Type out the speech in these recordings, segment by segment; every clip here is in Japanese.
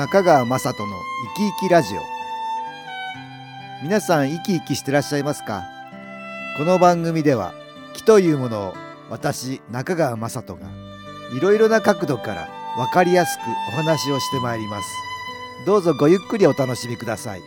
中川雅人の生き生きラジオ。皆さん生き生きしてらっしゃいますか？この番組では気というものを私中川雅人がいろいろな角度から分かりやすくお話をしてまいります。どうぞごゆっくりお楽しみください。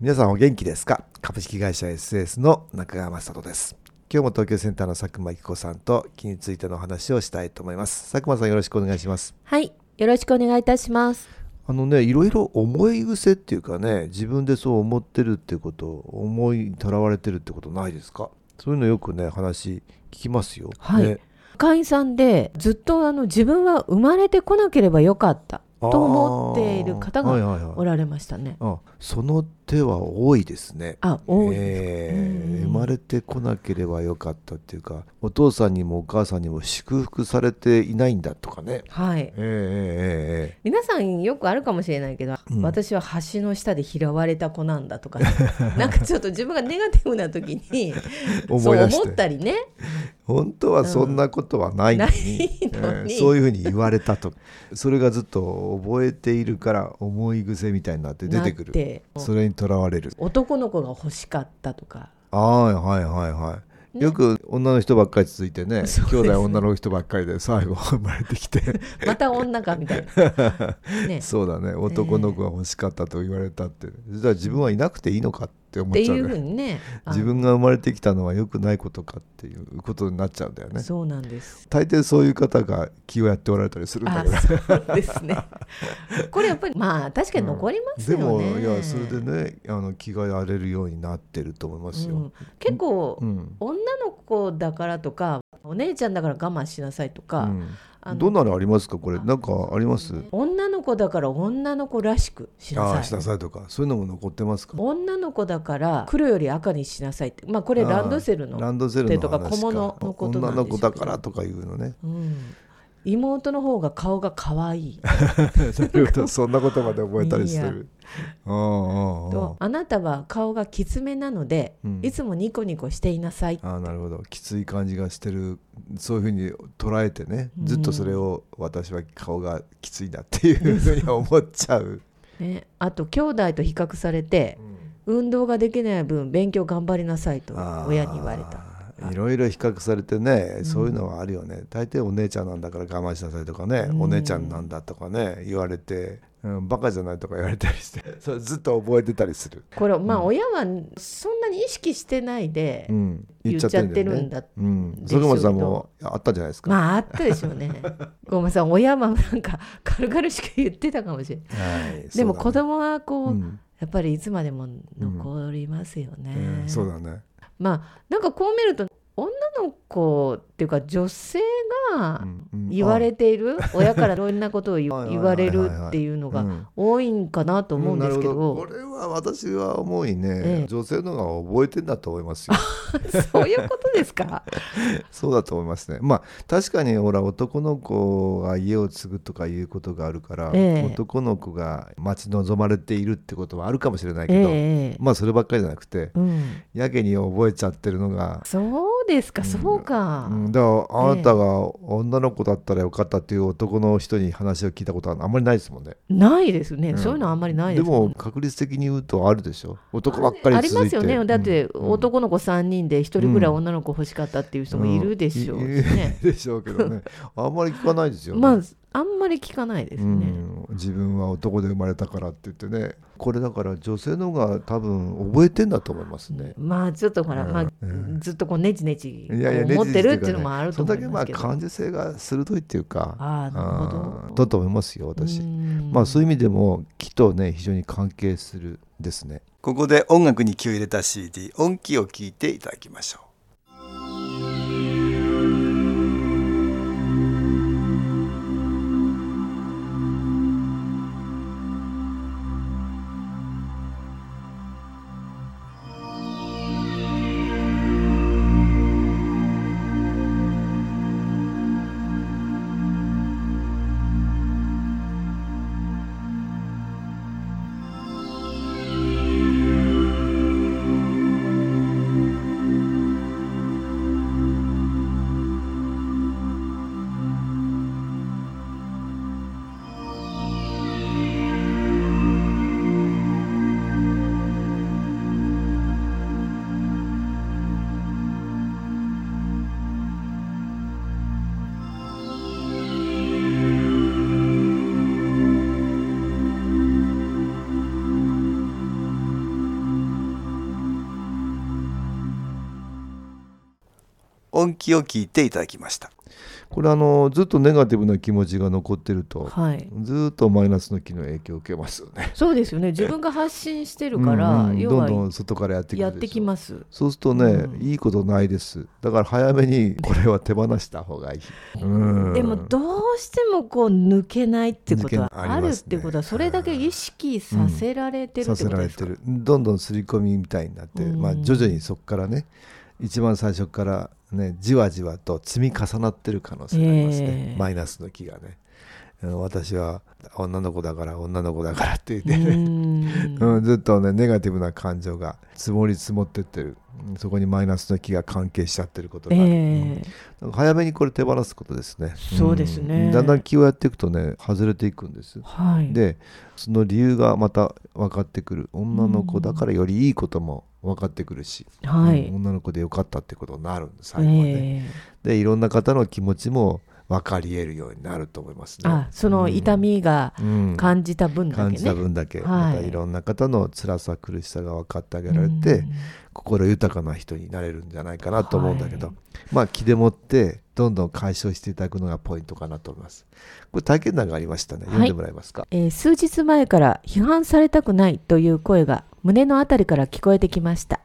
皆さんお元気ですか？株式会社 SS の中川雅人です。今日も東京センターの佐久間紀子さんと気についての話をしたいと思います。佐久間さんよろしくお願いします。はい、よろしくお願いいたします。あのねいろいろ思い癖っていうかね自分でそう思ってるってこと思いとらわれてるってことないですか？そういうのよくね話聞きますよ、はい。ね。会員さんでずっとあの自分は生まれてこなければよかったと思っている方がはいはいおられましたね。あその手は多いですね。あ、多い。えーうん。生まれてこなければよかったっていうかお父さんにもお母さんにも祝福されていないんだとかね。はい。えー、え皆さんよくあるかもしれないけど、うん。私は橋の下で拾われた子なんだとか、なんかちょっと自分がネガティブな時に思そうい出して。思ったりね。本当はそんなことはないのに,、うん。えーそういうふうに言われたと。それがずっと覚えているから思い癖みたいになって出てくる。それにとらわれる。男の子が欲しかったとか。はいはいはいはい、ね。よく女の人ばっかり続いてねそうです。兄弟女の人ばっかりで最後 生まれてきて。また女かみたいな。ね。そうだね。男の子が欲しかったと言われたって。じゃあ自分はいなくていいのかって。思っっていうふうちゃうねにね。あ自分が生まれてきたのは良くないことかっていうことになっちゃうんだよねそうなんです。大抵そういう方が気をやっておられたりするんだあけどですね。これやっぱりまあ確かに残りますでよね。もいやそれでねあの気がやれるようになってると思いますよ。うん結構、うん女の子だからとかお姉ちゃんだから我慢しなさいとか、どんなのありますか？これなんかあります？女の子だから女の子らしくしなさい。しなさいとか。そういうのも残ってますか？女の子だから黒より赤にしなさいって。まあこれランドセルの、ランドセルのとか話小物のことなん女の子でしょうけどだからとかいうのね。うん、妹の方が顔が可愛い。そんなことまで覚えたりすいる。うんうんうん。とあなたは顔がきつめなので、うん。いつもニコニコしていなさい。ああなるほど。きつい感じがしてる。そういうふうに捉えてね。ずっとそれを私は顔がきついなっていうふうに思っちゃう。ね、あと兄弟と比較されて運動ができない分勉強頑張りなさいと親に言われたいろいろ比較されてね、そういうのはあるよね。大抵お姉ちゃんなんだから我慢しなさいとかね、うん。お姉ちゃんなんだとかね言われて、うん、バカじゃないとか言われたりして それずっと覚えてたりする、これまあ親はそんなに意識してないで、うん、言っちゃってるんだうん、でしょうけど坂本さんもあったんじゃないですか、まああったでしょうね。ごめんなさい。親はなんか軽々しく言ってたかもしれない。はい、でも子供はこう、うん。やっぱりいつまでも残りますよね、うん。そうだね、まあなんかこう見ると女の子っていうか女性が言われている、親からいろんなことを 言われるっていうのがうん。多いんかなと思うんですけど,、これは私は思いね、ええ。女性の方が覚えてんだと思いますよ。そういうことですか？そうだと思いますね。まあ確かにほら男の子が家を継ぐとかいうことがあるから、ええ。男の子が待ち望まれているってことはあるかもしれないけど、ええ。まあそればっかりじゃなくてうん、やけに覚えちゃってるのが、そうですか、そうか、うん、だからあなたが女の子だったらよかったっていう男の人に話を聞いたことはあんまりないですもんね。ないですね、うん。そういうのあんまりないでですもん。も確率的に言うとあるでしょ。男ばっかりあ続いてりますよね。だってうん。男の子3人で1人ぐらい女の子欲しかったっていう人もいるでしょうしね、いるでしょうけどね。あんまり聞かないですよね。まああんまり聞かないですね、うん、自分は男で生まれたからって言ってねこれだから女性の方が多分覚えてんだと思いますね。まあちょっとほら、うんまあうんずっとこうネジネジいやいやこう持ってるっていうのねもあると思それだけまあいますけど、感受性が鋭いっていうかああなるほどだと思いますよ私。うんまあそういう意味でも気とね非常に関係するですね。ここで音楽に気を入れた CD 音気を聞いていただきましょう。音気を聞いていただきました。これあのずっとネガティブな気持ちが残ってると、はい、ずっとマイナスの気の影響を受けますよね。そうですよね。自分が発信してるから、うんうん。どんどん外からやってくるやってきます。そうするとね、うん。いいことないです。だから早めにこれは手放した方がいい。うん。でもどうしてもこう抜けないってことはああるってことはそれだけ意識させられてるってさことですか、せられてる。どんどん刷り込みみたいになって、うん。まあ、徐々にそこからね一番最初からねじわじわと積み重なってる可能性がありますね、ええ。マイナスの気がね。うん私は女の子だから女の子だからって言っうてね、ん。うん、ずっとねネガティブな感情が積もり積もってってる。うんそこにマイナスの気が関係しちゃってることがある、ええ。うん。早めにこれ手放すことですね。そうですね。ん。だんだん気をやっていくとね外れていくんです。はい。でその理由がまた分かってくる。女の子だからよりいいことも分かってくるし、はい、うん女の子でよかったってことになるんです最後はね、ええ。でいろんな方の気持ちも分かり得るようになると思いますね。あその痛みがうん。感じた分だけね、感じた分だけ、はい。またいろんな方の辛さ苦しさが分かってあげられて、うん。心豊かな人になれるんじゃないかなと思うんだけど、はい。まあ気でもってどんどん解消していただくのがポイントかなと思います。これ体験談がありましたね。読んでもらえますか、えー数日前から批判されたくないという声が胸のあたりから聞こえてきました。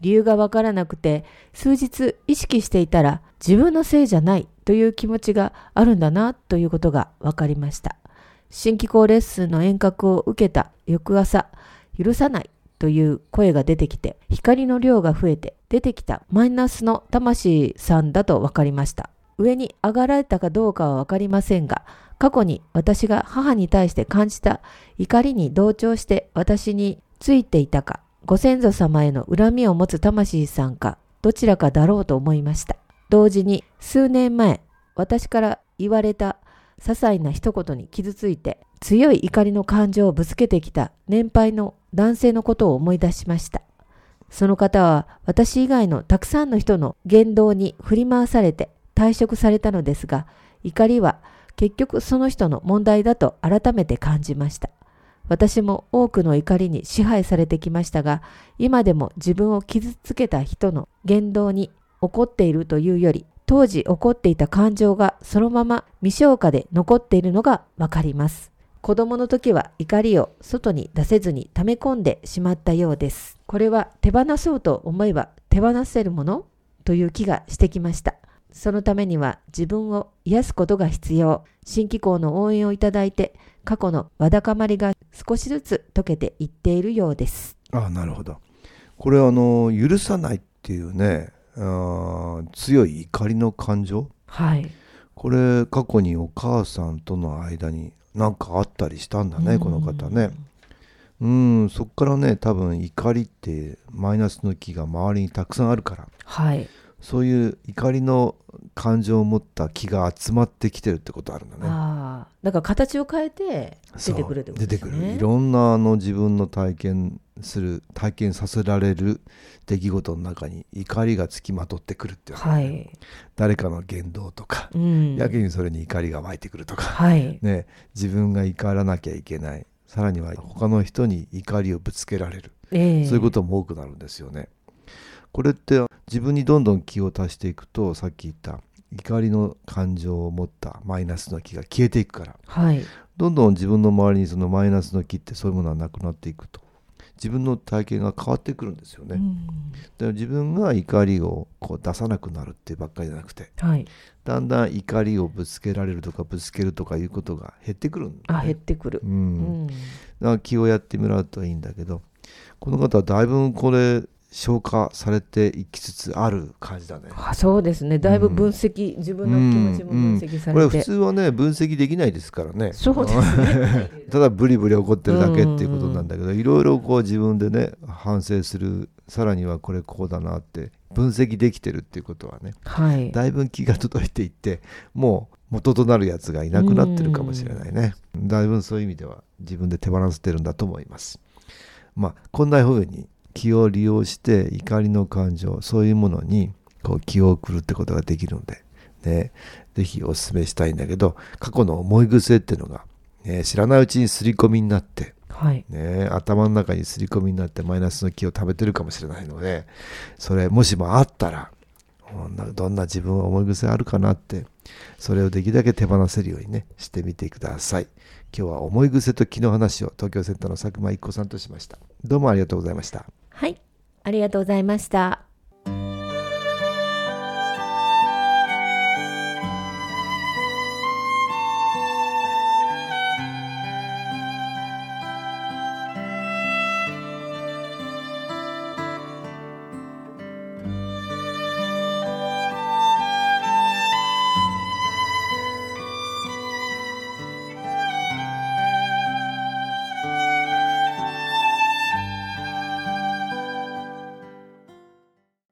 理由がわからなくて数日意識していたら自分のせいじゃないという気持ちがあるんだなということが分かりました。新機構レッスンの遠隔を受けた翌朝、許さないという声が出てきて光の量が増えて出てきたマイナスの魂さんだと分かりました。上に上がられたかどうかは分かりませんが過去に私が母に対して感じた怒りに同調して私についていたか、ご先祖様への恨みを持つ魂さんか、どちらかだろうと思いました。同時に数年前、私から言われた些細な一言に傷ついて、強い怒りの感情をぶつけてきた年配の男性のことを思い出しました。その方は私以外のたくさんの人の言動に振り回されて退職されたのですが、怒りは結局その人の問題だと改めて感じました。私も多くの怒りに支配されてきましたが、今でも自分を傷つけた人の言動に怒っているというより、当時起こっていた感情がそのまま未消化で残っているのがわかります。子供の時は怒りを外に出せずに溜め込んでしまったようです。これは手放そうと思えば手放せるものという気がしてきました。そのためには自分を癒すことが必要。新機構の応援をいただいて、過去のわだかまりが少しずつ解けていっているようです。ああなるほどこれあの許さないっていうね強い怒りの感情？はい。これ過去にお母さんとの間に何かあったりしたんだねこの方ねうんそっからね多分怒りってマイナスの気が周りにたくさんあるからはい。そういう怒りの感情を持った気が集まってきてるってことあるんだねああ。だから形を変えて出てくるってこと出ですね。てくるいろんなあの自分の体験する体験させられる出来事の中に怒りがつきまとってくるっていうのははい。誰かの言動とか、うん。やけにそれに怒りが湧いてくるとか、はい。ね、自分が怒らなきゃいけないさらには他の人に怒りをぶつけられる、ええそういうことも多くなるんですよね。これって自分にどんどん気を足していくとさっき言った怒りの感情を持ったマイナスの気が消えていくからはい。どんどん自分の周りにそのマイナスの気ってそういうものはなくなっていくと自分の体験が変わってくるんですよね。うん自分が怒りをこう出さなくなるっていうばっかりじゃなくてはい。だんだん怒りをぶつけられるとかぶつけるとかいうことが減ってくるんだ、ね。あ、減ってくるう。。うんん。だから気をやってもらうといいんだけどこの方はだいぶこれ消化されていきつつある感じだね。あそうですね。だいぶ分析、自分の気持ちも分析さこれれて。普通はね分析できないですからね。そうですね。ただブリブリ怒ってるだけっていうことなんだけどいろいろこう自分でね反省するさらにはこれこうだなって分析できてるっていうことはねはい。だいぶ気が届いていってもう元となるやつがいなくなってるかもしれないねだいぶそういう意味では自分で手放せてるんだと思いますまあこんな風に気を利用して怒りの感情そういうものにこう気を送るってことができるので、ね、是非お勧めしたいんだけど過去の思い癖っていうのが、ね、知らないうちに刷り込みになって、はい。ね、頭の中に刷り込みになってマイナスの気を食べてるかもしれないのでそれもしもあったらどんな自分は思い癖あるかなってそれをできるだけ手放せるようにねしてみてください。今日は思い癖と気の話を東京センターの佐久間一子さんとしました。どうもありがとうございました。はい、ありがとうございました。